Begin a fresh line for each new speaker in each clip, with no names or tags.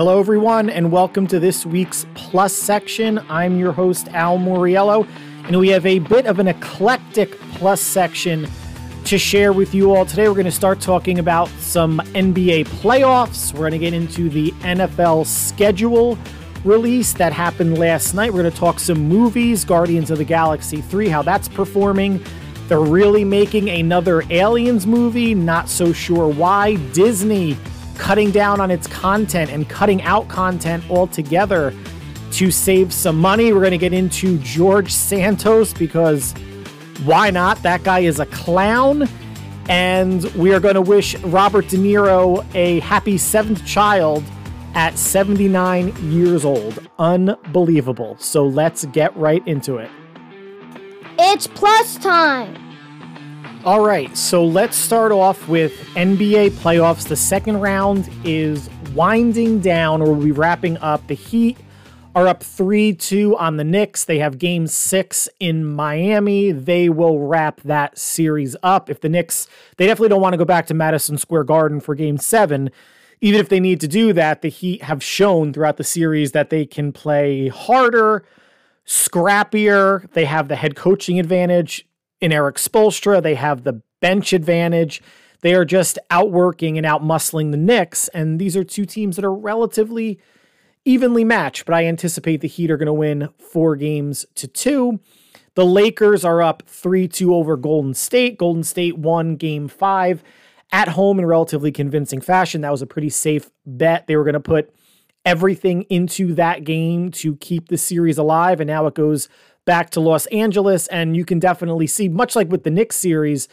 Hello, everyone, and welcome to this week's Plus section. I'm your host, Al Moriello, and we have a bit of an eclectic Plus section to share with you all. Today, we're going to start talking about some NBA playoffs. We're going to get into the NFL schedule release that happened last night. We're going to talk some movies, Guardians of the Galaxy 3, how that's performing. They're really making another Aliens movie, not so sure why. Disney cutting down on its content and cutting out content altogether to save some money. We're going to get into George Santos because why not? That guy is a clown. And we are going to wish Robert De Niro a happy seventh child at 79 years old. Unbelievable. So let's get right into it.
It's plus time.
All right, so let's start off with NBA playoffs. The second round is winding down, or we'll be wrapping up. The Heat are up 3 2 on the Knicks. They have game six in Miami. They will wrap that series up. If the Knicks, they definitely don't want to go back to Madison Square Garden for game seven. Even if they need to do that, the Heat have shown throughout the series that they can play harder, scrappier. They have the head coaching advantage in Erik Spoelstra. They have the bench advantage. They are just outworking and outmuscling the Knicks. And these are two teams that are relatively evenly matched, but I anticipate the Heat are going to win four games to two. The Lakers are up 3 2 over Golden State. Golden State won game five at home in relatively convincing fashion. That was a pretty safe bet. They were going to put everything into that game to keep the series alive. And now it goes back to Los Angeles. And you can definitely see, much like with the Knicks series,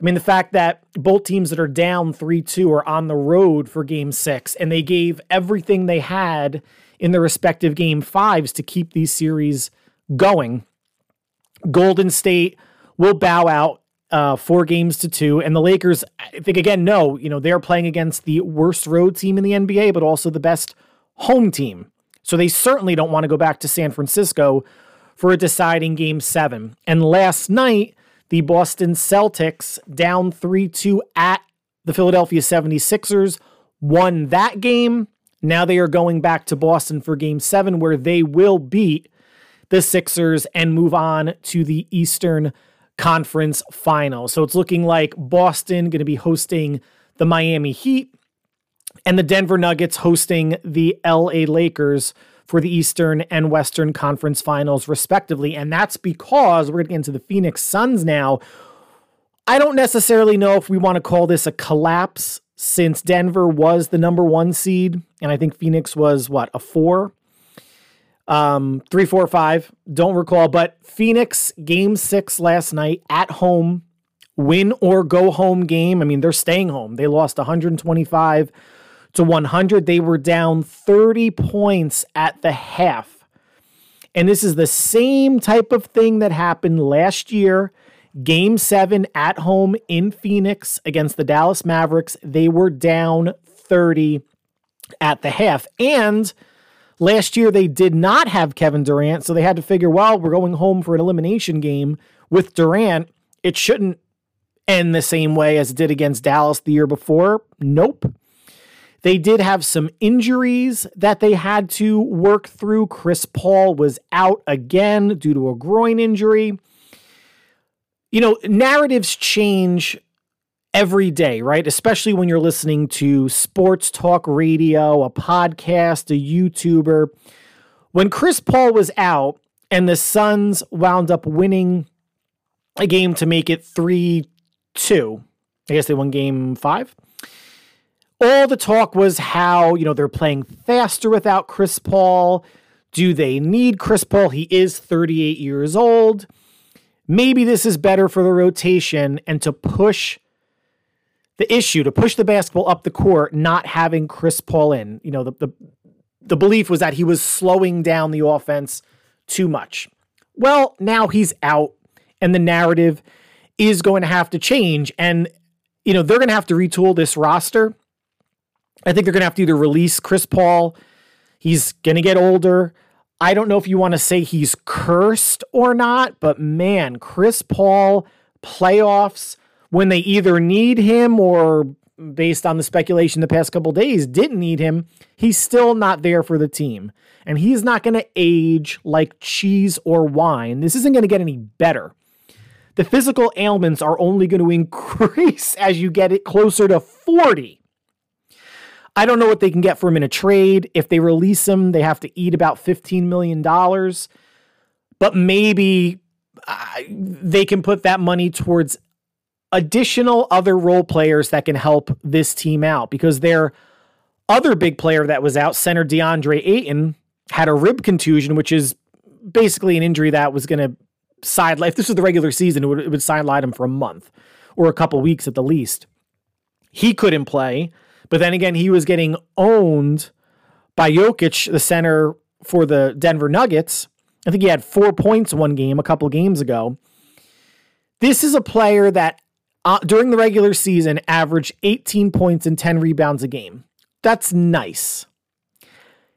I mean, the fact that both teams that are down 3 2 are on the road for game six, and they gave everything they had in their respective game fives to keep these series going. Golden State will bow out uh, four games to two. And the Lakers, I think, again, no, you know, they're playing against the worst road team in the NBA, but also the best home team. So they certainly don't want to go back to San Francisco for a deciding game seven. And last night, the Boston Celtics down 3 2 at the Philadelphia 76ers won that game. Now they are going back to Boston for game seven, where they will beat the Sixers and move on to the Eastern Conference final. So it's looking like Boston going to be hosting the Miami Heat and the Denver Nuggets hosting the LA Lakers for the Eastern and Western Conference Finals, respectively. And that's because we're going to get into the Phoenix Suns now. I don't necessarily know if we want to call this a collapse since Denver was the number one seed, and I think Phoenix was what, a four? Um, three, four, five. Don't recall, but Phoenix game six last night at home, win or go home game. I mean, they're staying home. They lost 125 to 100. They were down 30 points at the half. And this is the same type of thing that happened last year. Game seven at home in Phoenix against the Dallas Mavericks. They were down 30 at the half. And last year they did not have Kevin Durant. So they had to figure, well, we're going home for an elimination game with Durant. It shouldn't end the same way as it did against Dallas the year before. Nope. They did have some injuries that they had to work through. Chris Paul was out again due to a groin injury. You know, narratives change every day, right? Especially when you're listening to sports talk radio, a podcast, a YouTuber. When Chris Paul was out and the Suns wound up winning a game to make it 3 2, I guess they won game five all the talk was how, you know, they're playing faster without Chris Paul. Do they need Chris Paul? He is 38 years old. Maybe this is better for the rotation and to push the issue, to push the basketball up the court, not having Chris Paul in. You know, the, the, the belief was that he was slowing down the offense too much. Well, now he's out, and the narrative is going to have to change. And, you know, they're going to have to retool this roster I think they're going to have to either release Chris Paul. He's going to get older. I don't know if you want to say he's cursed or not, but man, Chris Paul playoffs when they either need him or based on the speculation the past couple days, didn't need him, he's still not there for the team. And he's not going to age like cheese or wine. This isn't going to get any better. The physical ailments are only going to increase as you get it closer to 40. I don't know what they can get for him in a trade. If they release him, they have to eat about $15 million. But maybe uh, they can put that money towards additional other role players that can help this team out because their other big player that was out, center DeAndre Ayton, had a rib contusion, which is basically an injury that was going to sideline. If this was the regular season, it would, it would sideline him for a month or a couple weeks at the least. He couldn't play, but then again, he was getting owned by Jokic, the center for the Denver Nuggets. I think he had four points one game a couple games ago. This is a player that uh, during the regular season averaged 18 points and 10 rebounds a game. That's nice.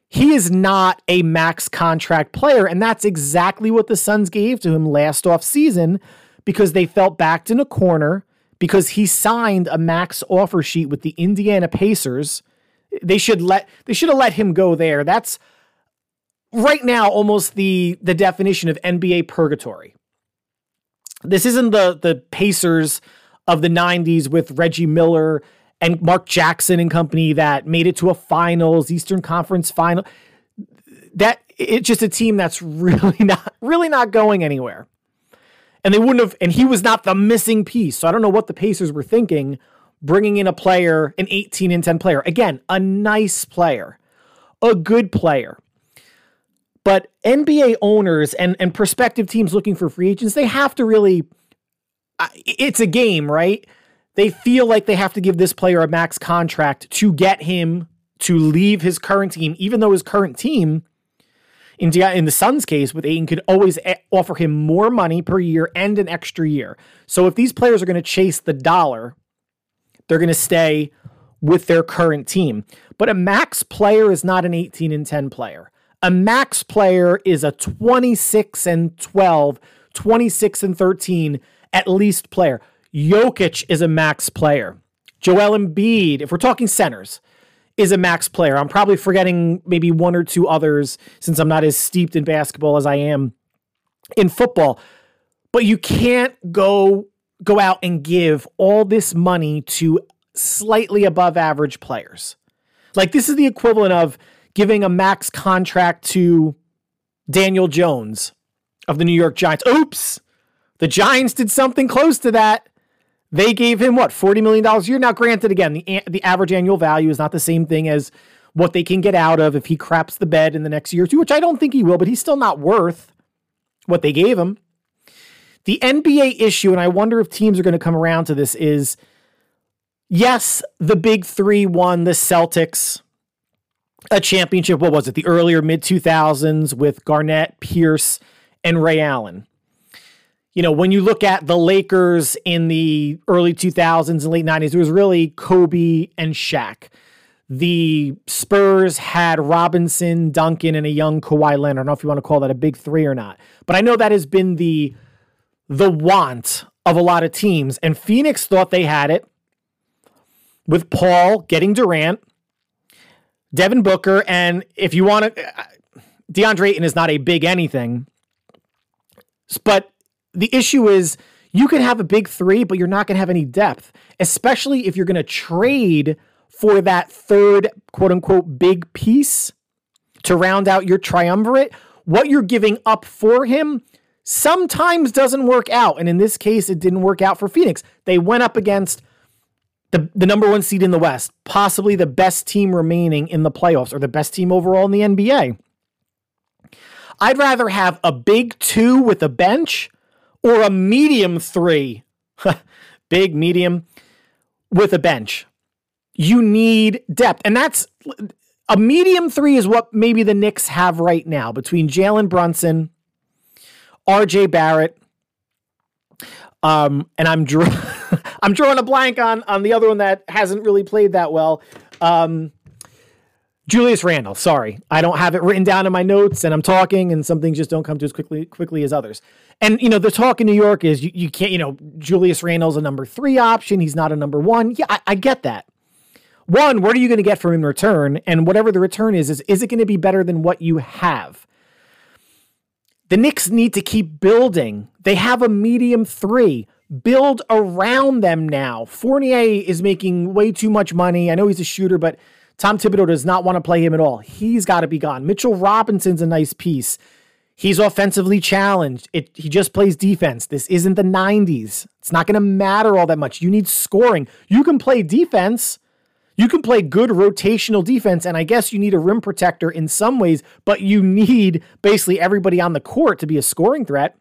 He is not a max contract player, and that's exactly what the Suns gave to him last off season because they felt backed in a corner because he signed a max offer sheet with the Indiana Pacers. They should let they should have let him go there. That's right now almost the the definition of NBA purgatory. This isn't the the Pacers of the 90s with Reggie Miller and Mark Jackson and company that made it to a finals, Eastern Conference final. That it's just a team that's really not really not going anywhere. And they wouldn't have and he was not the missing piece. So I don't know what the Pacers were thinking bringing in a player, an 18 and 10 player. Again, a nice player, a good player. But NBA owners and and prospective teams looking for free agents, they have to really it's a game, right? They feel like they have to give this player a max contract to get him to leave his current team, even though his current team, in, in the Suns' case with Ayton, could always eh, offer him more money per year and an extra year. So if these players are going to chase the dollar, they're going to stay with their current team. But a max player is not an 18 and 10 player. A max player is a 26 and 12, 26 and 13 at least player. Jokic is a max player. Joel Embiid, if we're talking centers, is a max player. I'm probably forgetting maybe one or two others since I'm not as steeped in basketball as I am in football. But you can't go go out and give all this money to slightly above average players. Like this is the equivalent of giving a max contract to Daniel Jones of the New York Giants. Oops. The Giants did something close to that. They gave him what $40 million a year. Now, granted, again, the the average annual value is not the same thing as what they can get out of if he craps the bed in the next year or two, which I don't think he will, but he's still not worth what they gave him. The NBA issue, and I wonder if teams are going to come around to this, is yes, the big three won the Celtics a championship. What was it? The earlier mid 2000s with Garnett, Pierce, and Ray Allen you know, when you look at the Lakers in the early 2000s and late 90s, it was really Kobe and Shaq. The Spurs had Robinson, Duncan, and a young Kawhi Leonard. I don't know if you want to call that a big three or not, but I know that has been the the want of a lot of teams. And Phoenix thought they had it with Paul getting Durant, Devin Booker, and if you want to, uh, DeAndre Ayton is not a big anything, but the issue is you can have a big three, but you're not going to have any depth, especially if you're going to trade for that third quote unquote big piece to round out your triumvirate. What you're giving up for him sometimes doesn't work out. And in this case, it didn't work out for Phoenix. They went up against the, the number one seed in the West, possibly the best team remaining in the playoffs or the best team overall in the NBA. I'd rather have a big two with a bench or a medium three, big, medium, with a bench. You need depth. And that's a medium three is what maybe the Knicks have right now between Jalen Brunson, RJ Barrett. Um, and I'm draw- I'm drawing a blank on on the other one that hasn't really played that well. Um, Julius Randle. Sorry, I don't have it written down in my notes, and I'm talking, and some things just don't come to as quickly quickly as others. And you know, the talk in New York is you, you can't. You know, Julius Randle's a number three option. He's not a number one. Yeah, I, I get that. one, what are you going to get from in return? And whatever the return is, is is it going to be better than what you have? The Knicks need to keep building. They have a medium three. Build around them now. Fournier is making way too much money. I know he's a shooter, but Tom Thibodeau does not want to play him at all. He's got to be gone. Mitchell Robinson's a nice piece. He's offensively challenged. It, he just plays defense. This isn't the 90s. It's not going to matter all that much. You need scoring. You can play defense. You can play good rotational defense, and I guess you need a rim protector in some ways, but you need basically everybody on the court to be a scoring threat.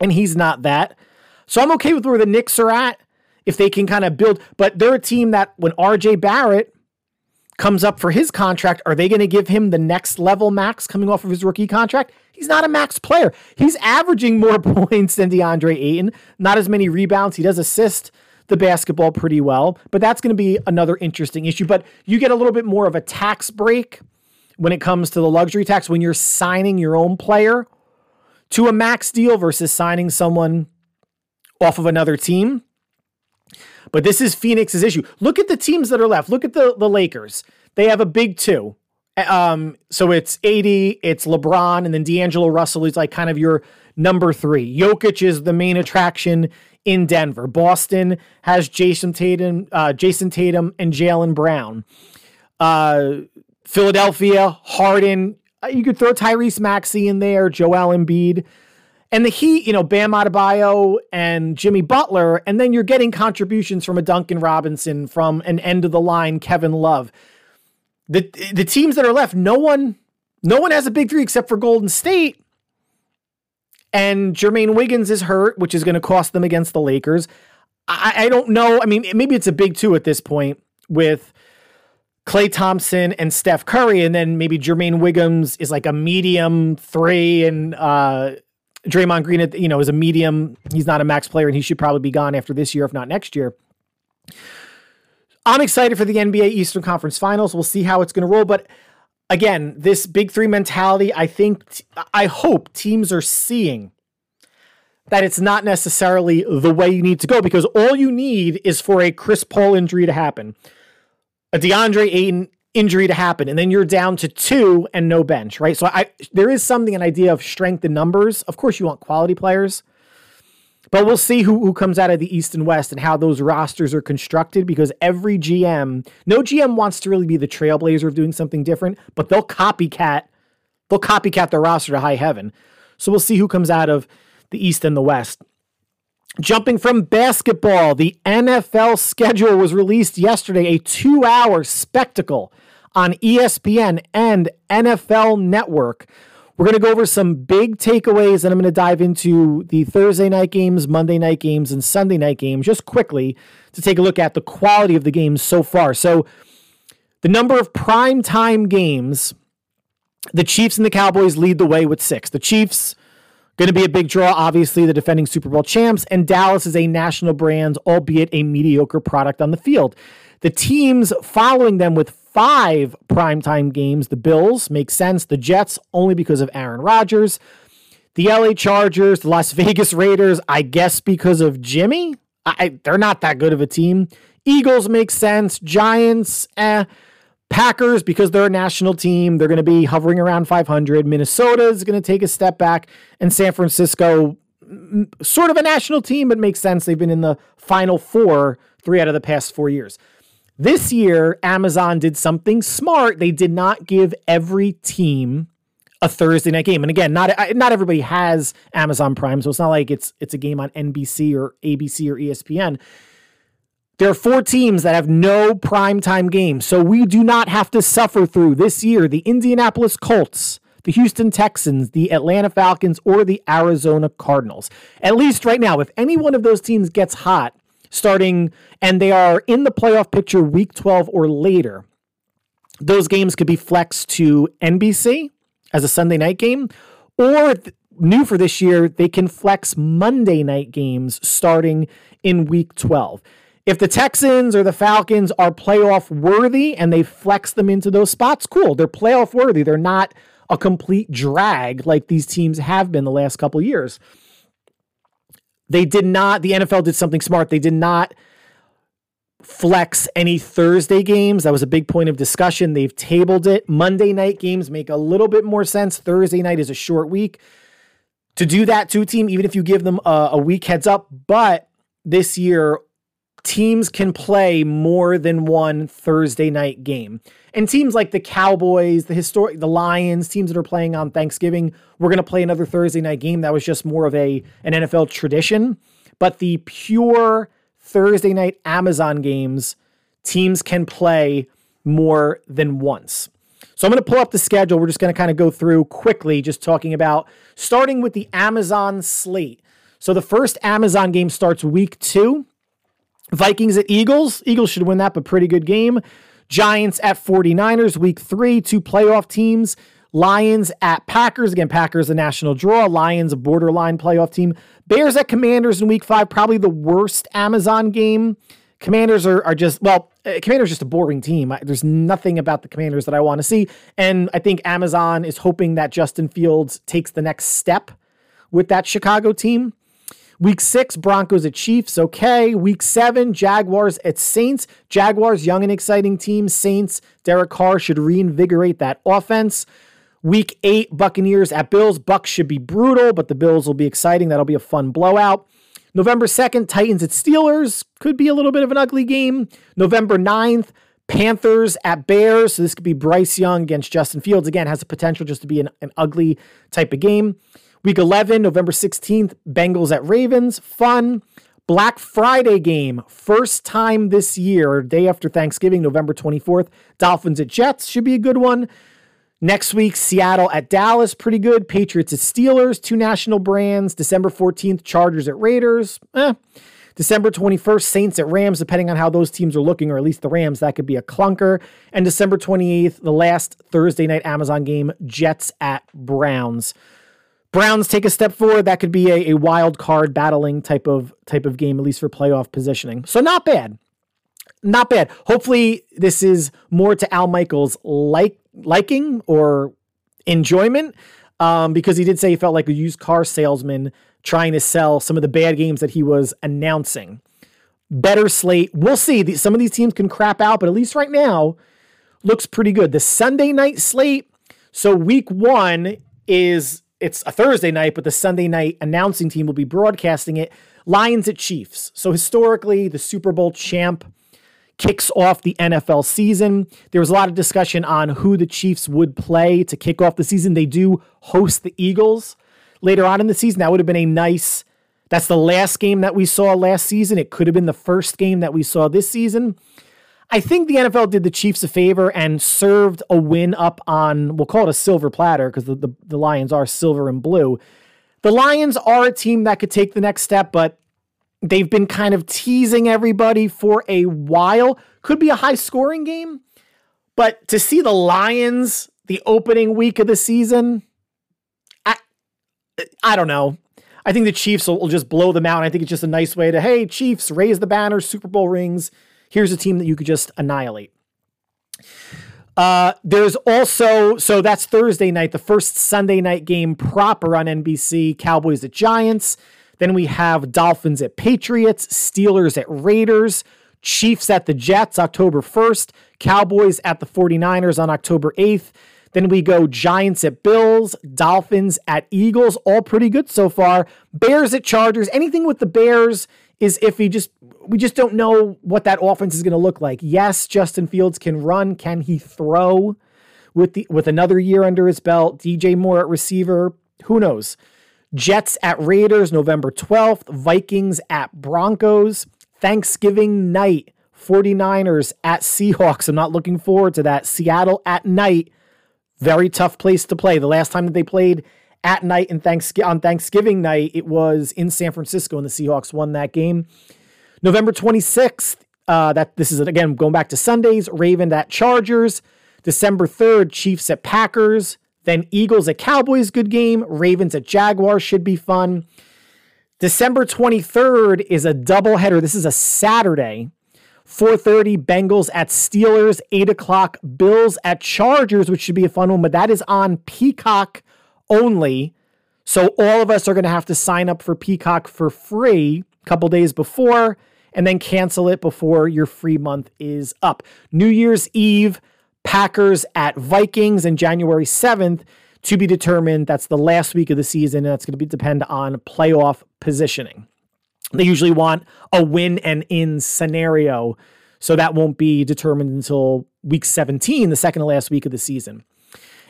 And he's not that. So I'm okay with where the Knicks are at if they can kind of build. But they're a team that when RJ Barrett comes up for his contract, are they going to give him the next level max coming off of his rookie contract? He's not a max player. He's averaging more points than DeAndre Ayton, not as many rebounds. He does assist the basketball pretty well, but that's going to be another interesting issue. But you get a little bit more of a tax break when it comes to the luxury tax when you're signing your own player to a max deal versus signing someone off of another team. But this is Phoenix's issue. Look at the teams that are left. Look at the, the Lakers. They have a big two. Um, so it's AD, it's LeBron, and then D'Angelo Russell is like kind of your number three. Jokic is the main attraction in Denver. Boston has Jason Tatum, uh, Jayson Tatum, and Jaylen Brown. Uh, Philadelphia, Harden. Uh, you could throw Tyrese Maxey in there, Joel Embiid. And the Heat, you know, Bam Adebayo and Jimmy Butler, and then you're getting contributions from a Duncan Robinson, from an end of the line Kevin Love the the teams that are left, no one no one has a big three except for Golden State. And Jermaine Wiggins is hurt, which is going to cost them against the Lakers. I, I don't know. I mean, maybe it's a big two at this point with Klay Thompson and Steph Curry, and then maybe Jermaine Wiggins is like a medium three, and uh, Draymond Green, you know, is a medium. He's not a max player, and he should probably be gone after this year, if not next year. I'm excited for the NBA Eastern Conference Finals. We'll see how it's going to roll. But again, this big three mentality, I think, I hope teams are seeing that it's not necessarily the way you need to go because all you need is for a Chris Paul injury to happen, a DeAndre Ayton injury to happen, and then you're down to two and no bench, right? So I there is something an idea of strength in numbers. Of course, you want quality players, but we'll see who, who comes out of the East and West and how those rosters are constructed because every GM, no GM wants to really be the trailblazer of doing something different, but they'll copycat, they'll copycat their roster to high heaven. So we'll see who comes out of the East and the West. Jumping from basketball, the NFL schedule was released yesterday, a two hour spectacle on ESPN and NFL Network. We're going to go over some big takeaways and I'm going to dive into the Thursday night games, Monday night games, and Sunday night games just quickly to take a look at the quality of the games so far. So, the number of prime time games, the Chiefs and the Cowboys lead the way with six. The Chiefs, going to be a big draw, obviously, the defending Super Bowl champs, and Dallas is a national brand, albeit a mediocre product on the field. The teams following them with five primetime games. The Bills make sense. The Jets only because of Aaron Rodgers. The LA Chargers, the Las Vegas Raiders, I guess because of Jimmy. I, they're not that good of a team. Eagles make sense. Giants, eh. Packers, because they're a national team, they're going to be hovering around 500. Minnesota is going to take a step back. And San Francisco, sort of a national team, but makes sense. They've been in the final four three out of the past four years. This year, Amazon did something smart. They did not give every team a Thursday night game. And again, not not everybody has Amazon Prime, so it's not like it's it's a game on NBC or ABC or ESPN. There are four teams that have no primetime games. So we do not have to suffer through this year the Indianapolis Colts, the Houston Texans, the Atlanta Falcons, or the Arizona Cardinals. At least right now, if any one of those teams gets hot, starting, and they are in the playoff picture week 12 or later, those games could be flexed to NBC as a Sunday night game, or new for this year, they can flex Monday night games starting in week 12. If the Texans or the Falcons are playoff worthy and they flex them into those spots, cool. They're playoff worthy. They're not a complete drag like these teams have been the last couple years. They did not, the NFL did something smart. They did not flex any Thursday games. That was a big point of discussion. They've tabled it. Monday night games make a little bit more sense. Thursday night is a short week. To do that to a team, even if you give them a, a week heads up, but this year, teams can play more than one Thursday night game. And teams like the Cowboys, the historic the Lions, teams that are playing on Thanksgiving, we're going to play another Thursday night game. That was just more of a an NFL tradition. But the pure Thursday night Amazon games, teams can play more than once. So I'm going to pull up the schedule. We're just going to kind of go through quickly, just talking about starting with the Amazon slate. So the first Amazon game starts week two. Vikings at Eagles. Eagles should win that, but pretty good game. Giants at 49ers, week three, two playoff teams. Lions at Packers. Again, Packers a national draw. Lions a borderline playoff team. Bears at Commanders in week five, probably the worst Amazon game. Commanders are, are just, well, uh, Commanders just a boring team. There's nothing about the Commanders that I want to see. And I think Amazon is hoping that Justin Fields takes the next step with that Chicago team. Week six, Broncos at Chiefs. Okay. Week seven, Jaguars at Saints. Jaguars, young and exciting team. Saints, Derek Carr should reinvigorate that offense. Week eight, Buccaneers at Bills. Bucks should be brutal, but the Bills will be exciting. That'll be a fun blowout. November 2nd, Titans at Steelers. Could be a little bit of an ugly game. November 9th, Panthers at Bears. So this could be Bryce Young against Justin Fields. Again, has the potential just to be an, an ugly type of game. Week 11, November 16th, Bengals at Ravens. Fun. Black Friday game, first time this year, day after Thanksgiving, November 24th. Dolphins at Jets should be a good one. Next week, Seattle at Dallas, pretty good. Patriots at Steelers, two national brands. December 14th, Chargers at Raiders. Eh. December 21st, Saints at Rams, depending on how those teams are looking, or at least the Rams, that could be a clunker. And December 28th, the last Thursday night Amazon game, Jets at Browns. Browns take a step forward. That could be a, a wild card battling type of type of game, at least for playoff positioning. So not bad. Not bad. Hopefully, this is more to Al Michaels' like liking or enjoyment um, because he did say he felt like a used car salesman trying to sell some of the bad games that he was announcing. Better slate. We'll see. Some of these teams can crap out, but at least right now, looks pretty good. The Sunday night slate. So week one is it's a Thursday night, but the Sunday night announcing team will be broadcasting it. Lions at Chiefs. So historically, the Super Bowl champ kicks off the NFL season. There was a lot of discussion on who the Chiefs would play to kick off the season. They do host the Eagles later on in the season. That would have been a nice. That's the last game that we saw last season. It could have been the first game that we saw this season. I think the NFL did the Chiefs a favor and served a win up on, we'll call it a silver platter because the, the, the Lions are silver and blue. The Lions are a team that could take the next step, but They've been kind of teasing everybody for a while. Could be a high scoring game, but to see the Lions the opening week of the season, I I don't know. I think the Chiefs will, will just blow them out. I think it's just a nice way to, hey, Chiefs, raise the banner, Super Bowl rings. Here's a team that you could just annihilate. Uh, there's also, so that's Thursday night, the first Sunday night game proper on NBC, Cowboys at Giants. Then we have Dolphins at Patriots, Steelers at Raiders, Chiefs at the Jets October 1st, Cowboys at the 49ers on October 8th. Then we go Giants at Bills, Dolphins at Eagles, all pretty good so far. Bears at Chargers. Anything with the Bears is if iffy. Just we just don't know what that offense is going to look like. Yes, Justin Fields can run. Can he throw with the with another year under his belt? DJ Moore at receiver. Who knows? Jets at Raiders November 12th, Vikings at Broncos, Thanksgiving night, 49ers at Seahawks. I'm not looking forward to that. Seattle at night, very tough place to play. The last time that they played at night in Thanksgiving on Thanksgiving night, it was in San Francisco and the Seahawks won that game. November 26th, uh, that this is again going back to Sundays, Raven at Chargers. December 3rd, Chiefs at Packers. Then Eagles at Cowboys, good game. Ravens at Jaguars should be fun. December 23rd is a doubleheader. This is a Saturday. 4:30 Bengals at Steelers, 8 o'clock Bills at Chargers, which should be a fun one, but that is on Peacock only. So all of us are going to have to sign up for Peacock for free a couple days before, and then cancel it before your free month is up. New Year's Eve, Packers at Vikings, and January 7th to be determined. That's the last week of the season, and that's going to be depend on playoff positioning. They usually want a win and in scenario, so that won't be determined until week 17, the second to last week of the season.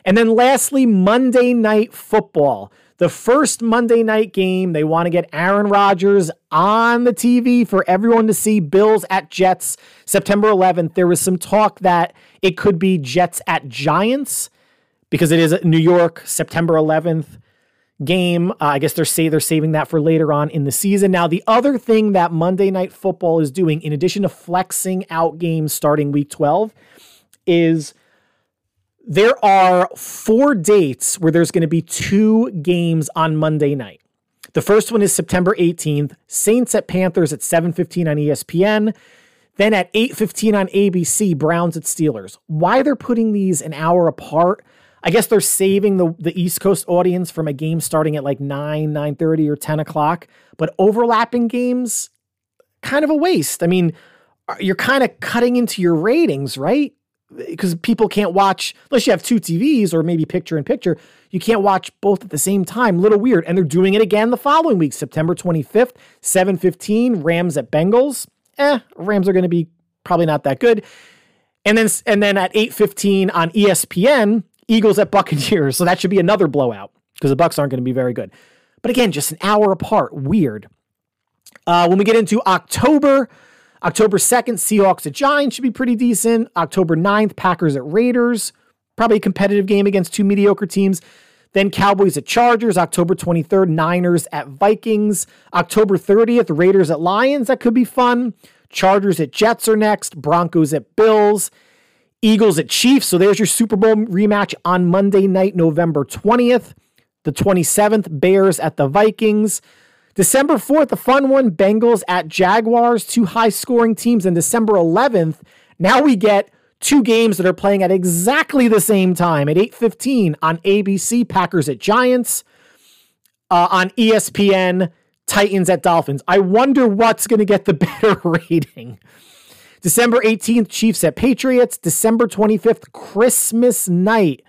And then lastly, Monday Night Football. The first Monday night game, they want to get Aaron Rodgers on the TV for everyone to see. Bills at Jets, September 11th. There was some talk that it could be Jets at Giants because it is a New York, September 11th game. Uh, I guess they're say they're saving that for later on in the season. Now, the other thing that Monday Night Football is doing, in addition to flexing out games starting Week 12, is there are four dates where there's going to be two games on Monday night. The first one is September 18th, Saints at Panthers at 7:15 on ESPN. Then at 8:15 on ABC, Browns at Steelers. Why they're putting these an hour apart? I guess they're saving the, the East Coast audience from a game starting at like 9, 9:30 or 10 o'clock. But overlapping games, kind of a waste. I mean, uh, you're kind of cutting into your ratings, right? Because people can't watch unless you have two TVs or maybe picture in picture. You can't watch both at the same time. Little weird. And they're doing it again the following week, September 25th, 7:15, Rams at Bengals. Eh, Rams are going to be probably not that good. And then and then at 8:15 on ESPN, Eagles at Buccaneers. So that should be another blowout because the Bucks aren't going to be very good. But again, just an hour apart. Weird. Uh, when we get into October, October 2nd, Seahawks at Giants should be pretty decent. October 9th, Packers at Raiders. Probably a competitive game against two mediocre teams. Then Cowboys at Chargers. October 23rd, Niners at Vikings. October 30th, Raiders at Lions. That could be fun. Chargers at Jets are next. Broncos at Bills. Eagles at Chiefs. So there's your Super Bowl rematch on Monday night, November 20th. The 27th, Bears at the Vikings. December 4th, a fun one Bengals at Jaguars, two high scoring teams. And December 11th, now we get two games that are playing at exactly the same time at 8:15 on ABC Packers at Giants uh, on ESPN Titans at Dolphins. I wonder what's going to get the better rating. December 18th Chiefs at Patriots, December 25th Christmas night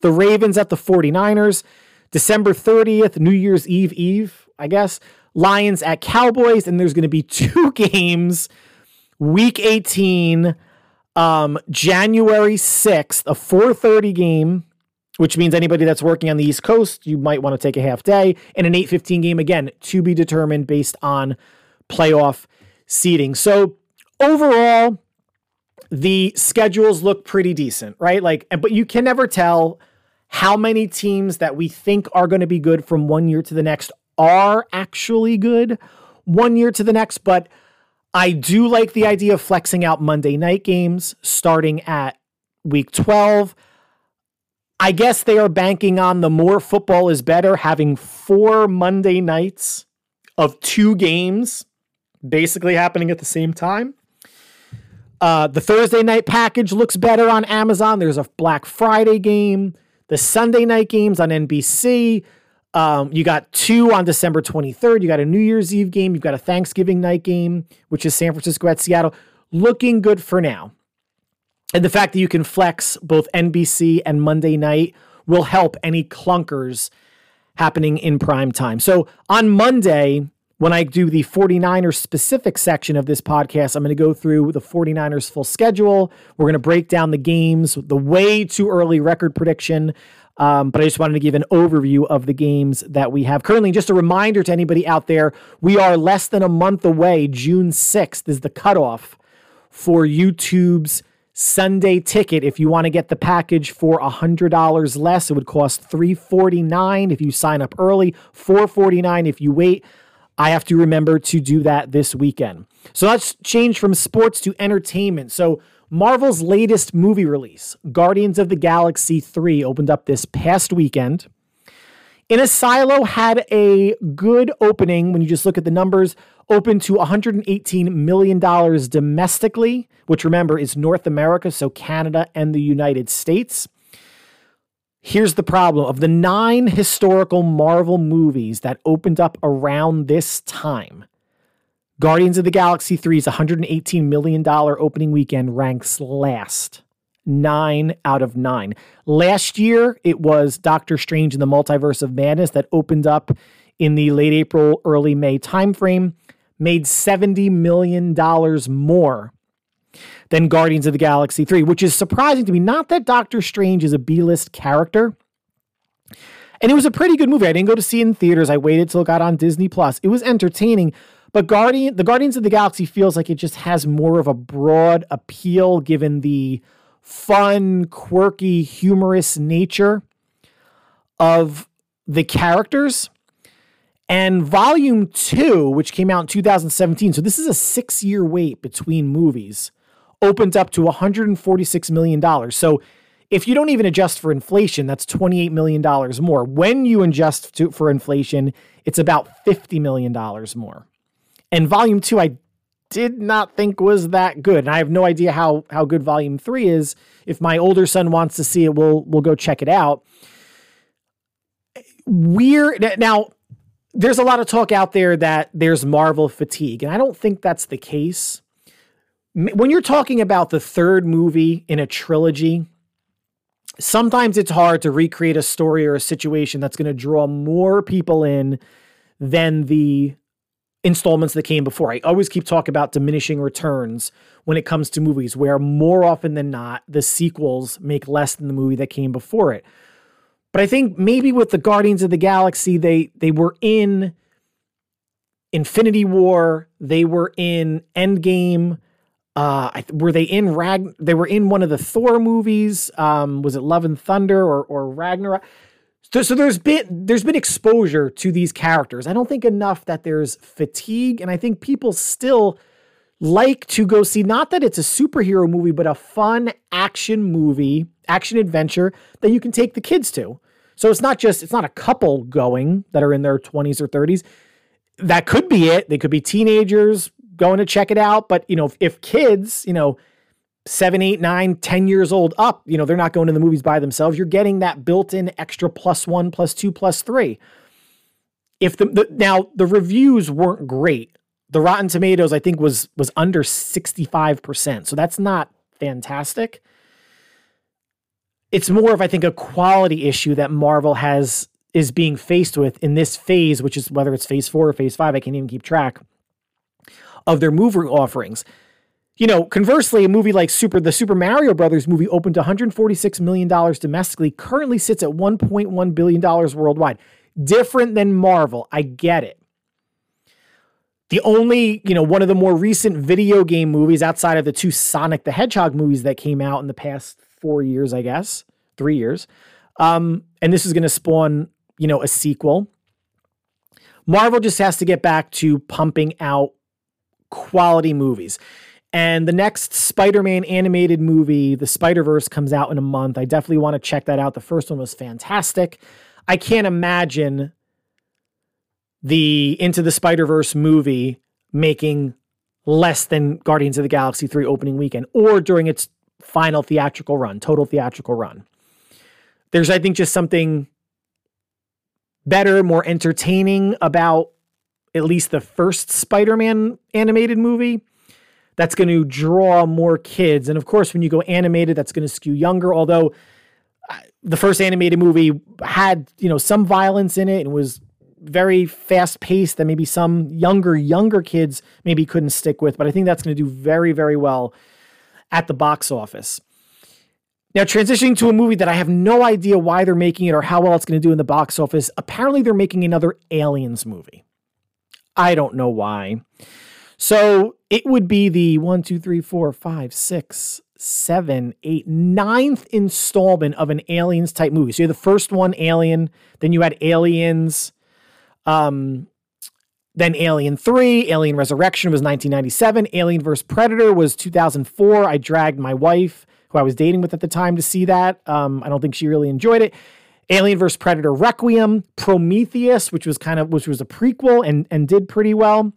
the Ravens at the 49ers, December 30th New Year's Eve Eve I guess. Lions at Cowboys, and there's going to be two games. Week 18, um, January 6th, a 4:30 game, which means anybody that's working on the East Coast, you might want to take a half day, and an 8:15 game again to be determined based on playoff seeding. So overall, the schedules look pretty decent, right? Like, but you can never tell how many teams that we think are going to be good from one year to the next are actually good one year to the next, but I do like the idea of flexing out Monday night games starting at week 12. I guess they are banking on the more football is better, having four Monday nights of two games basically happening at the same time. Uh, the Thursday night package looks better on Amazon. There's a Black Friday game. The Sunday night games on NBC. Um, you got two on December 23rd. You got a New Year's Eve game. You've got a Thanksgiving night game, which is San Francisco at Seattle. Looking good for now. And the fact that you can flex both NBC and Monday night will help any clunkers happening in prime time. So on Monday, when I do the 49ers specific section of this podcast, I'm going to go through the 49ers full schedule. We're going to break down the games, the way too early record prediction. Um, but I just wanted to give an overview of the games that we have currently. Just a reminder to anybody out there, we are less than a month away. June 6th is the cutoff for YouTube's Sunday ticket. If you want to get the package for $100 less, it would cost 349 if you sign up early, 449 if you wait. I have to remember to do that this weekend. So let's change from sports to entertainment. So Marvel's latest movie release, Guardians of the Galaxy 3, opened up this past weekend. In a Silo had a good opening when you just look at the numbers, open to $118 million domestically, which remember is North America, so Canada and the United States. Here's the problem of the nine historical Marvel movies that opened up around this time, Guardians of the Galaxy 3's $118 million opening weekend ranks last. Nine out of nine. Last year, it was Doctor Strange in the Multiverse of Madness that opened up in the late April, early May timeframe, made $70 million more than Guardians of the Galaxy 3, which is surprising to me. Not that Doctor Strange is a B list character. And it was a pretty good movie. I didn't go to see it in theaters. I waited till it got on Disney Plus. It was entertaining, but Guardian the Guardians of the Galaxy feels like it just has more of a broad appeal given the fun, quirky, humorous nature of the characters. And volume two, which came out in 2017, so this is a six year wait between movies, opened up to $146 million. So if you don't even adjust for inflation, that's $28 million more. When you adjust to, for inflation, it's about $50 million more. And volume two, I did not think was that good. And I have no idea how how good volume three is. If my older son wants to see it, we'll we'll go check it out. Weird now, there's a lot of talk out there that there's Marvel fatigue, and I don't think that's the case. When you're talking about the third movie in a trilogy, sometimes it's hard to recreate a story or a situation that's going to draw more people in than the installments that came before. I always keep talking about diminishing returns when it comes to movies, where more often than not, the sequels make less than the movie that came before it. But I think maybe with the Guardians of the Galaxy, they they were in Infinity War, they were in Endgame, uh, were they in Rag? They were in one of the Thor movies. Um, was it Love and Thunder or or Ragnarok? So, so there's been there's been exposure to these characters. I don't think enough that there's fatigue, and I think people still like to go see not that it's a superhero movie, but a fun action movie, action adventure that you can take the kids to. So it's not just it's not a couple going that are in their 20s or 30s. That could be it. They could be teenagers going to check it out. But you know, if, if kids, you know, seven, eight, nine, ten years old up, you know, they're not going to the movies by themselves. You're getting that built-in extra plus one, plus two, plus three. If the, the now the reviews weren't great, the Rotten Tomatoes I think was was under 65%. So that's not fantastic. It's more of I think a quality issue that Marvel has is being faced with in this phase, which is whether it's phase 4 or phase 5, I can't even keep track of their movie offerings. You know, conversely, a movie like Super the Super Mario Brothers movie opened to 146 million dollars domestically, currently sits at 1.1 billion dollars worldwide. Different than Marvel, I get it. The only, you know, one of the more recent video game movies outside of the two Sonic the Hedgehog movies that came out in the past four years, I guess, three years. Um, and this is going to spawn, you know, a sequel. Marvel just has to get back to pumping out quality movies. And the next Spider Man animated movie, The Spider Verse, comes out in a month. I definitely want to check that out. The first one was fantastic. I can't imagine the Into the Spider Verse movie making less than Guardians of the Galaxy 3 opening weekend or during its final theatrical run, total theatrical run. There's, I think, just something better, more entertaining about at least the first Spider Man animated movie that's going to draw more kids. And of course, when you go animated, that's going to skew younger. Although uh, the first animated movie had, you know, some violence in it and was very fast paced that maybe some younger, younger kids maybe couldn't stick with. But I think that's going to do very, very well at the box office. Now, transitioning to a movie that I have no idea why they're making it or how well it's going to do in the box office. Apparently, they're making another Aliens movie. I don't know why. So it would be the one, two, three, four, five, six, seven, eight, ninth installment of an Aliens type movie. So you had the first one, Alien, then you had Aliens, um, then Alien 3, Alien Resurrection was 1997, Alien vs. Predator was 2004. I dragged my wife, who I was dating with at the time, to see that. Um, I don't think she really enjoyed it. Alien vs. Predator Requiem, Prometheus, which was kind of which was a prequel and and did pretty well.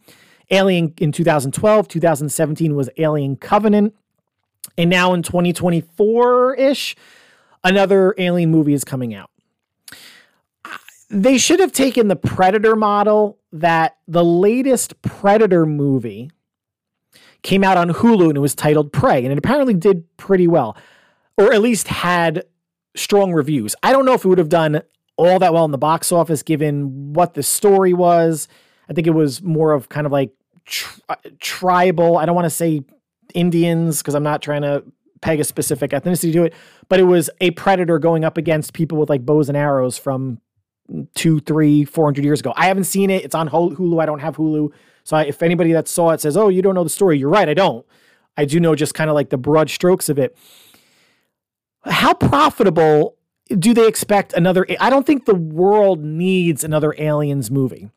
Alien in 2012, 2017 was Alien Covenant. And now in 2024-ish, another Alien movie is coming out. they should have taken the Predator model that the latest Predator movie came out on Hulu and it was titled Prey, and it apparently did pretty well, or at least had strong reviews. I don't know if it would have done all that well in the box office given what the story was. I think it was more of kind of like tri- tribal. I don't want to say Indians because I'm not trying to peg a specific ethnicity to it, but it was a predator going up against people with like bows and arrows from two, three, four hundred years ago. I haven't seen it. It's on Hulu. I don't have Hulu. So I, if anybody that saw it says, "Oh, you don't know the story," you're right. I don't. I do know just kind of like the broad strokes of it. How profitable do they expect another? I don't think the world needs another Aliens movie.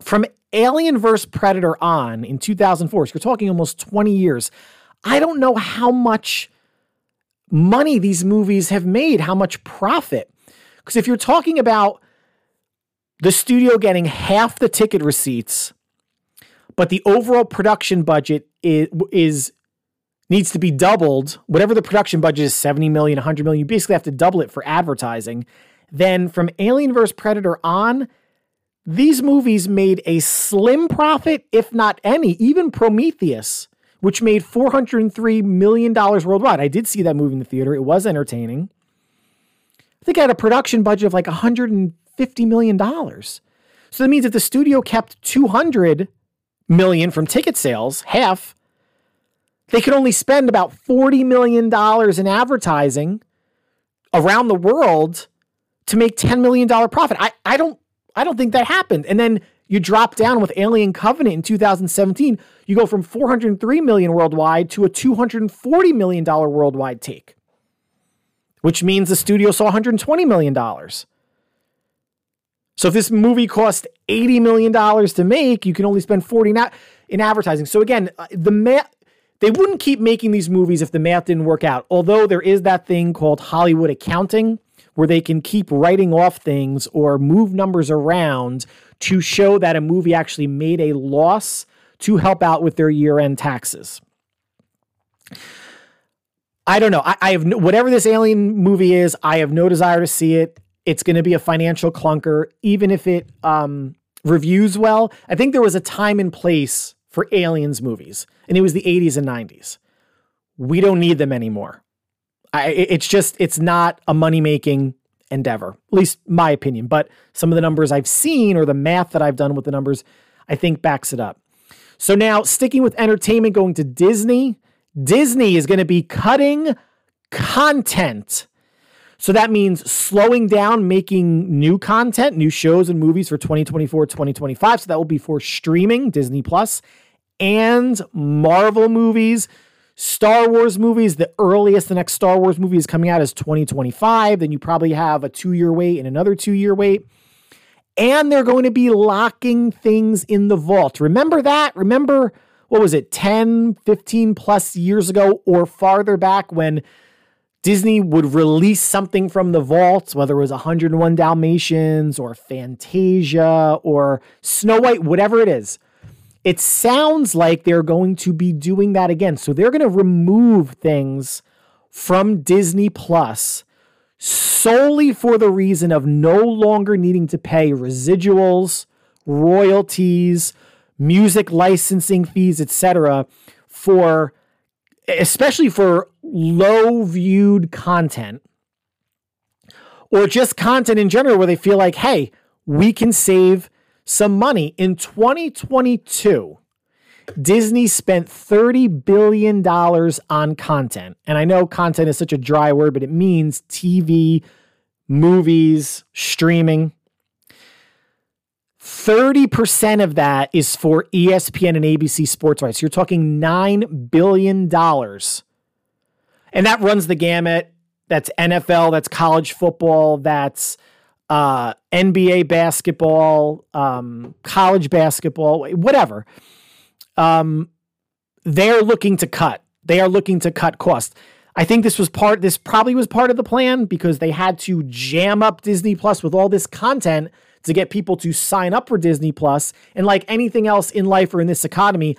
From Alien vs. Predator on in 2004, so you're talking almost 20 years. I don't know how much money these movies have made, how much profit. Because if you're talking about the studio getting half the ticket receipts, but the overall production budget is, is needs to be doubled. Whatever the production budget is 70 million, 100 million, you basically have to double it for advertising. Then from Alien vs. Predator on, these movies made a slim profit, if not any. Even Prometheus, which made $403 million worldwide. I did see that movie in the theater. It was entertaining. I think I had a production budget of like $150 million. So that means if the studio kept 200 million from ticket sales, half, they could only spend about $40 million in advertising around the world to make $10 million profit. I, I don't I don't think that happened. And then you drop down with Alien Covenant in 2017, you go from 403 million worldwide to a 240 million dollar worldwide take. Which means the studio saw 120 million dollars. So if this movie cost 80 million dollars to make, you can only spend 40 na- in advertising. So again, uh, the math they wouldn't keep making these movies if the math didn't work out. Although there is that thing called Hollywood accounting where they can keep writing off things or move numbers around to show that a movie actually made a loss to help out with their year end taxes. I don't know. I, I have no, whatever this alien movie is. I have no desire to see it. It's going to be a financial clunker, even if it um, reviews well. I think there was a time and place for aliens movies, and it was the 80s and 90s. We don't need them anymore. I, it's just it's not a money making endeavor, at least my opinion. But some of the numbers I've seen or the math that I've done with the numbers, I think backs it up. So now sticking with entertainment, going to Disney. Disney is going to be cutting content. So that means slowing down making new content, new shows and movies for 2024, 2025. So that will be for streaming, Disney Plus, and Marvel movies Star Wars movies, the earliest the next Star Wars movie is coming out is 2025. Then you probably have a two year wait and another two year wait. And they're going to be locking things in the vault. Remember that? Remember, what was it, 10, 15 plus years ago or farther back when Disney would release something from the vault, whether it was 101 Dalmatians or Fantasia or Snow White, whatever it is it sounds like they're going to be doing that again. So they're going to remove things from Disney Plus solely for the reason of no longer needing to pay residuals, royalties, music licensing fees, etc. for especially for low viewed content or just content in general where they feel like, hey, we can save some money. In 2022, Disney spent $30 billion on content. And I know content is such a dry word, but it means TV, movies, streaming. 30% of that is for ESPN and ABC sports rights. You're talking $9 billion. And that runs the gamut. That's NFL, that's college football, that's uh, NBA basketball, um, college basketball, whatever. Um, they're looking to cut. They are looking to cut costs. I think this was part. This probably was part of the plan because they had to jam up Disney Plus with all this content to get people to sign up for Disney Plus. And like anything else in life or in this economy,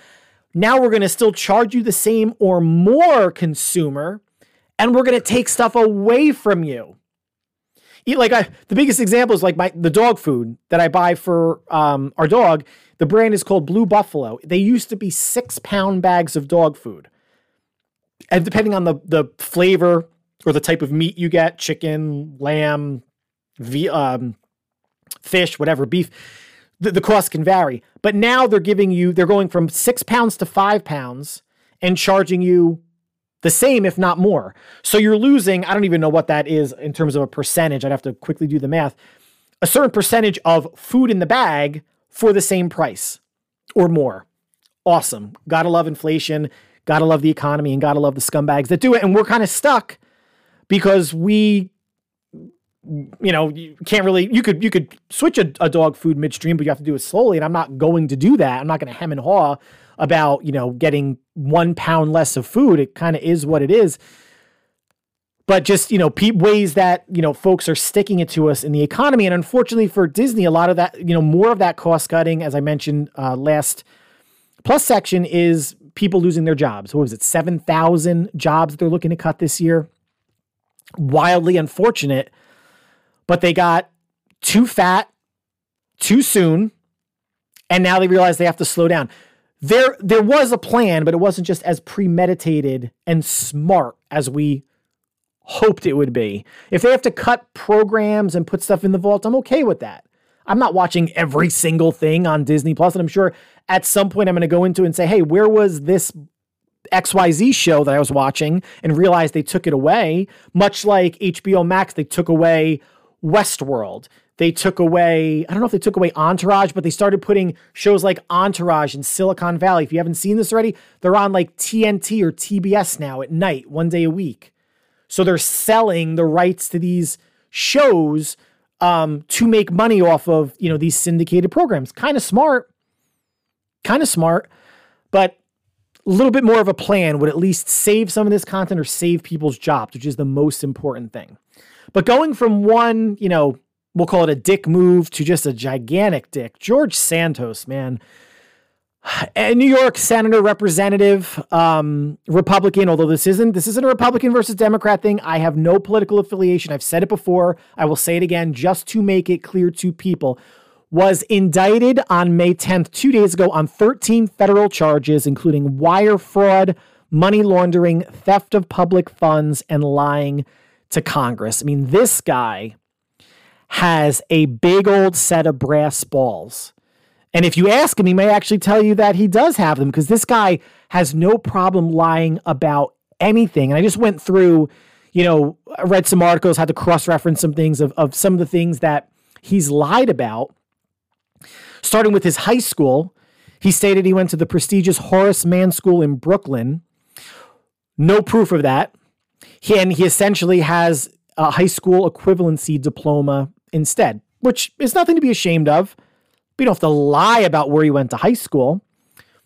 now we're going to still charge you the same or more consumer, and we're going to take stuff away from you like I, the biggest example is like my the dog food that I buy for um, our dog. The brand is called Blue Buffalo. They used to be six pound bags of dog food, and depending on the the flavor or the type of meat you get, chicken, lamb, v, um, fish, whatever, beef, the, the cost can vary. But now they're giving you they're going from six pounds to five pounds and charging you the same, if not more. So you're losing, I don't even know what that is in terms of a percentage. I'd have to quickly do the math. A certain percentage of food in the bag for the same price or more. Awesome. Gotta love inflation. Gotta love the economy and gotta love the scumbags that do it. And we're kind of stuck because we you know, you can't really you could you could switch a, a, dog food midstream, but you have to do it slowly. And I'm not going to do that. I'm not going to hem and haw about, you know, getting one pound less of food. It kind of is what it is. But just, you know, pe- ways that, you know, folks are sticking it to us in the economy. And unfortunately for Disney, a lot of that, you know, more of that cost cutting, as I mentioned uh, last plus section, is people losing their jobs. What was it? 7,000 jobs that they're looking to cut this year. Wildly unfortunate, but they got too fat too soon. And now they realize they have to slow down there there was a plan, but it wasn't just as premeditated and smart as we hoped it would be. If they have to cut programs and put stuff in the vault, I'm okay with that. I'm not watching every single thing on Disney Plus, and I'm sure at some point I'm going to go into and say, "Hey, where was this XYZ show that I was watching?" and realize they took it away, much like HBO Max they took away Westworld. They took away, I don't know if they took away Entourage, but they started putting shows like Entourage and Silicon Valley. If you haven't seen this already, they're on like TNT or TBS now at night, one day a week. So they're selling the rights to these shows um, to make money off of, you know, these syndicated programs. Kind of smart. Kind of smart. But a little bit more of a plan would at least save some of this content or save people's jobs, which is the most important thing. But going from one, you know, we'll call it a dick move to just a gigantic dick. George Santos, man. A New York Senator representative, um, Republican, although this isn't this isn't a Republican versus Democrat thing. I have no political affiliation. I've said it before. I will say it again just to make it clear to people. Was indicted on May 10th, two days ago, on 13 federal charges, including wire fraud, money laundering, theft of public funds, and lying to Congress. I mean, this guy has a big old set of brass balls. And if you ask him, he may actually tell you that he does have them because this guy has no problem lying about anything. And I just went through, you know, I read some articles, had to cross reference some things of, of some of the things that he's lied about. Starting with his high school, he stated he went to the prestigious Horace Mann School in Brooklyn. No proof of that. He, and he essentially has a high school equivalency diploma instead, which is nothing to be ashamed of. But you don't have to lie about where he went to high school.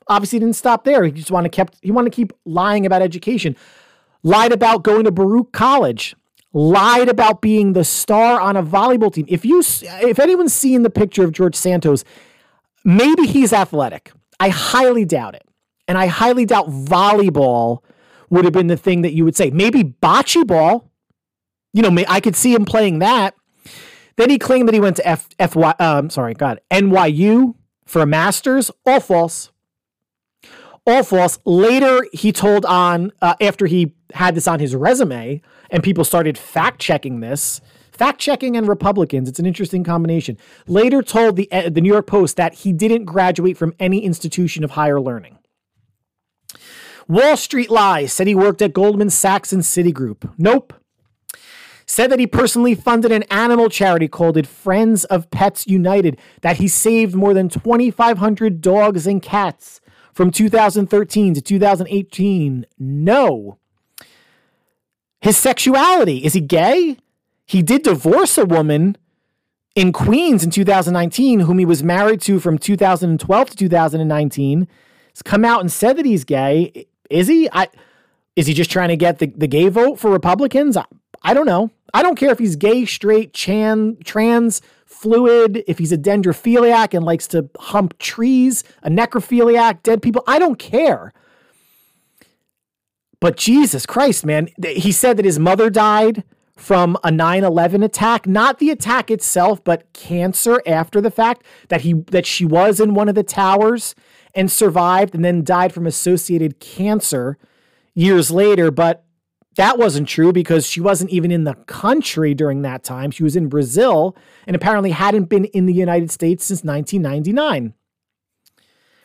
Obviously, didn't stop there. He just wanted to kept he wanted to keep lying about education. Lied about going to Baruch College. Lied about being the star on a volleyball team. If you if anyone's seen the picture of George Santos, maybe he's athletic. I highly doubt it. And I highly doubt volleyball would have been the thing that you would say. Maybe bocce ball. You know, I could see him playing that. Then he claimed that he went to F, um, sorry, God, NYU for a master's. All false. All false. Later, he told on, uh, after he had this on his resume and people started fact checking this, fact checking and Republicans, it's an interesting combination. Later told the, uh, the New York Post that he didn't graduate from any institution of higher learning. Wall Street lies said he worked at Goldman Sachs and Citigroup. Nope said that he personally funded an animal charity called it Friends of Pets United, that he saved more than 2,500 dogs and cats from 2013 to 2018. No. His sexuality is he gay? He did divorce a woman in Queens in 2019, whom he was married to from 2012 to 2019. He's come out and said that he's gay. Is he? I, is he just trying to get the, the gay vote for Republicans? I, I don't know. I don't care if he's gay, straight, chan, trans, fluid, if he's a dendrophiliac and likes to hump trees, a necrophiliac, dead people. I don't care. But Jesus Christ, man, he said that his mother died from a 9/11 attack, not the attack itself, but cancer after the fact that he that she was in one of the towers and survived and then died from associated cancer years later, but that wasn't true because she wasn't even in the country during that time. She was in Brazil and apparently hadn't been in the United States since 1999.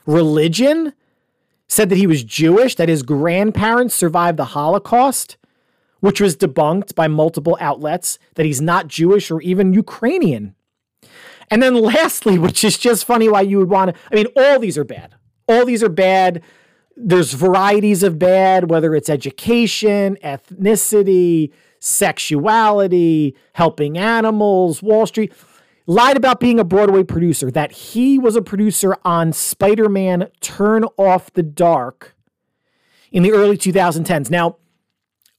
Religion said that he was Jewish, that his grandparents survived the Holocaust, which was debunked by multiple outlets, that he's not Jewish or even Ukrainian. And then lastly, which is just funny why you would want to, I mean, all these are bad. All these are bad there's varieties of bad, whether it's education, ethnicity, sexuality, helping animals, Wall Street. Lied about being a Broadway producer, that he was a producer on Spider Man Turn Off the Dark in the early 2010s. Now,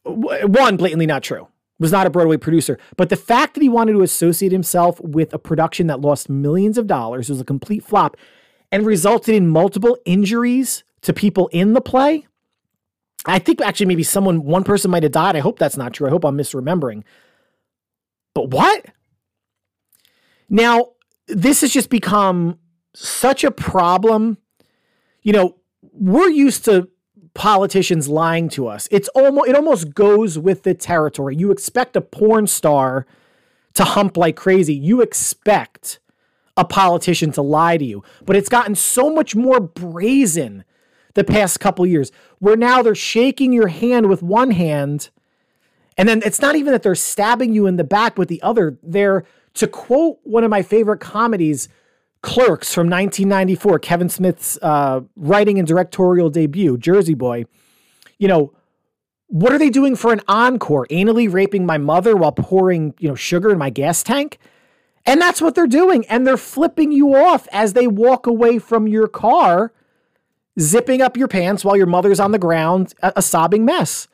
one, blatantly not true. Was not a Broadway producer. But the fact that he wanted to associate himself with a production that lost millions of dollars was a complete flop and resulted in multiple injuries to people in the play. I think actually maybe someone, one person might have died. I hope that's not true. I hope I'm misremembering. But what? Now, this has just become such a problem. You know, we're used to politicians lying to us. It's almost it almost goes with the territory. You expect a porn star to hump like crazy. You expect a politician to lie to you. But it's gotten so much more brazen the past couple years, where now they're shaking your hand with one hand, and then it's not even that they're stabbing you in the back with the other. They're, to quote one of my favorite comedies, Clerks from 1994, Kevin Smith's uh, writing and directorial debut, Jersey Boy, you know, what are they doing for an encore? Anally raping my mother while pouring, you know, sugar in my gas tank? And that's what they're doing. And they're flipping you off as they walk away from your car zipping up your pants while your mother's on the ground, a, a sobbing mess.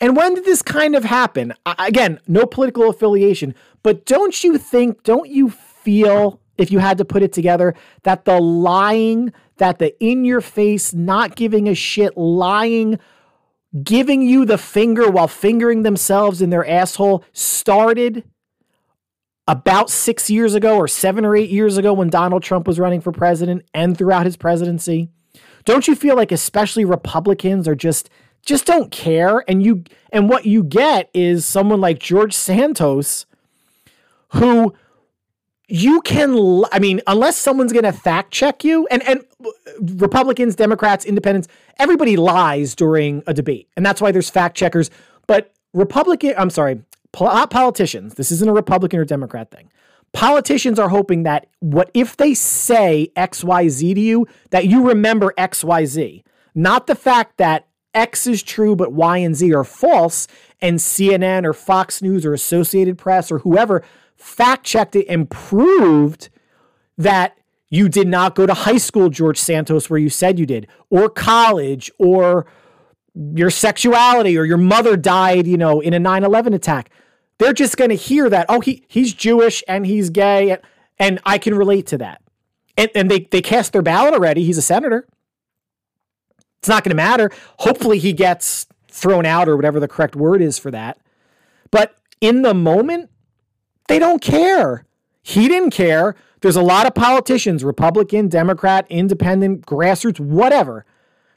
And when did this kind of happen? Again, no political affiliation, but don't you think, don't you feel, if you had to put it together, that the lying, that the in your face, not giving a shit, lying, giving you the finger while fingering themselves in their asshole started about six years ago or seven or eight years ago when Donald Trump was running for president and throughout his presidency? Don't you feel like especially Republicans are just just don't care and you and what you get is someone like George Santos who you can I mean unless someone's going to fact check you and and Republicans, Democrats, independents, everybody lies during a debate. And that's why there's fact checkers, but Republican I'm sorry, politicians, this isn't a Republican or Democrat thing. Politicians are hoping that what if they say XYZ to you, that you remember XYZ, not the fact that X is true, but Y and Z are false, and CNN or Fox News or Associated Press or whoever fact checked it and proved that you did not go to high school, George Santos, where you said you did, or college, or your sexuality, or your mother died, you know, in a 9 11 attack. They're just going to hear that, oh, he he's Jewish and he's gay, and, and I can relate to that. And, and they, they cast their ballot already. He's a senator. It's not going to matter. Hopefully, he gets thrown out or whatever the correct word is for that. But in the moment, they don't care. He didn't care. There's a lot of politicians, Republican, Democrat, independent, grassroots, whatever,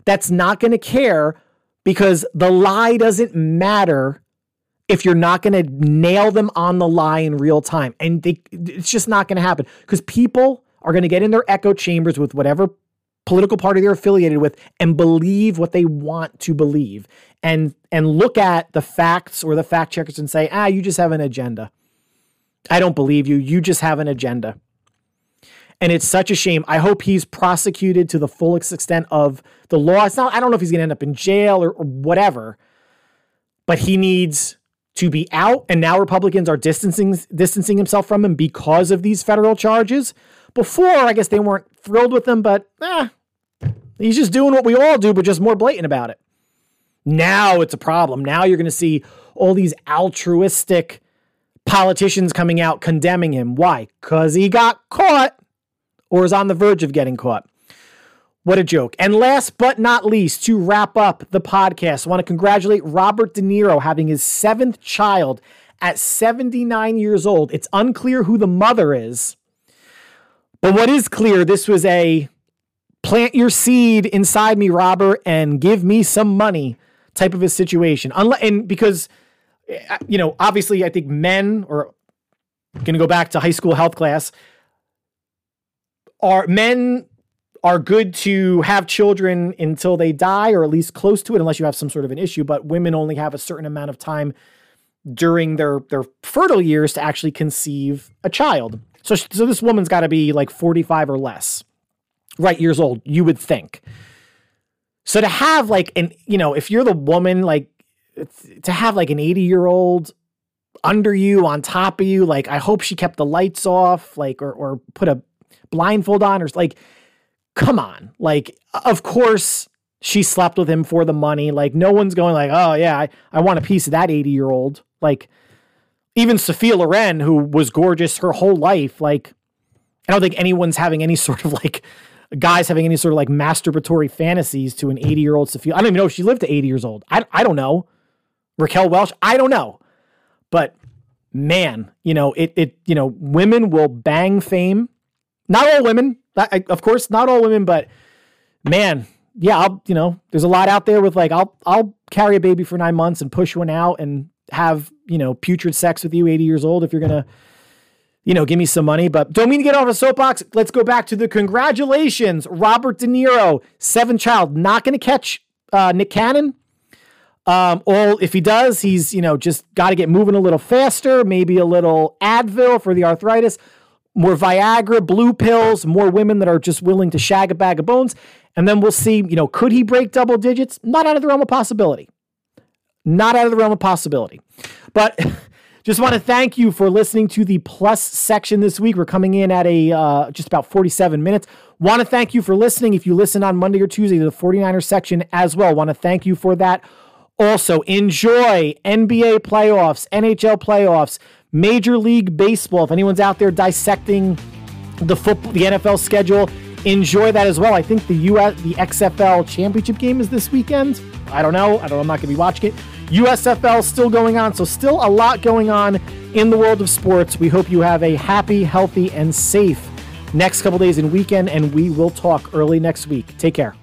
that's not going to care because the lie doesn't matter if you're not going to nail them on the lie in real time. And they, it's just not going to happen because people are going to get in their echo chambers with whatever political party they're affiliated with and believe what they want to believe and and look at the facts or the fact checkers and say, "Ah, you just have an agenda." I don't believe you. You just have an agenda. And it's such a shame. I hope he's prosecuted to the full extent of the law. It's not I don't know if he's going to end up in jail or, or whatever. But he needs to be out, and now Republicans are distancing distancing himself from him because of these federal charges. Before, I guess they weren't thrilled with him, but eh, he's just doing what we all do, but just more blatant about it. Now it's a problem. Now you're going to see all these altruistic politicians coming out condemning him. Why? Because he got caught or is on the verge of getting caught. What a joke. And last but not least, to wrap up the podcast, I want to congratulate Robert De Niro having his seventh child at 79 years old. It's unclear who the mother is. But what is clear, this was a plant your seed inside me, Robert, and give me some money type of a situation. Unless, and because, eh, you know, obviously, I think men, or going to go back to high school health class, are men are good to have children until they die or at least close to it unless you have some sort of an issue but women only have a certain amount of time during their their fertile years to actually conceive a child. So so this woman's got to be like 45 or less. Right years old you would think. So to have like an you know if you're the woman like to have like an 80 year old under you on top of you like i hope she kept the lights off like or or put a blindfold on or like come on. Like, of course she slept with him for the money. Like, no one's going like, oh yeah, I, I want a piece of that 80 year old. Like, even Sophia Loren, who was gorgeous her whole life, like, I don't think anyone's having any sort of like guys having any sort of like masturbatory fantasies to an 80 year old Sophia. I don't even know if she lived to 80 years old. I, I don't know. Raquel Welch, I don't know. But man, you know, it, it, you know, women will bang fame. Not all women, I, of course, not all women, but man, yeah, I'll, you know, there's a lot out there with like, I'll, I'll carry a baby for nine months and push one out and have, you know, putrid sex with you 80 years old if you're going to, you know, give me some money. But don't mean to get off a soapbox. Let's go back to the congratulations. Robert De Niro, seven child, not going to catch uh, Nick Cannon. Um, all if he does, he's you know just got to get moving a little faster, maybe a little Advil for the arthritis more Viagra, blue pills, more women that are just willing to shag a bag of bones. And then we'll see, you know, could he break double digits? Not out of the realm of possibility. Not out of the realm of possibility. But just want to thank you for listening to the plus section this week. We're coming in at a uh, just about 47 minutes. Want to thank you for listening. If you listen on Monday or Tuesday to the 49er section as well, want to thank you for that. Also, enjoy NBA playoffs, NHL playoffs. Major League Baseball. If anyone's out there dissecting the football, the NFL schedule, enjoy that as well. I think the US, the XFL championship game is this weekend. I don't know. I don't. I'm not going to be watching it. USFL still going on, so still a lot going on in the world of sports. We hope you have a happy, healthy, and safe next couple days and weekend, and we will talk early next week. Take care.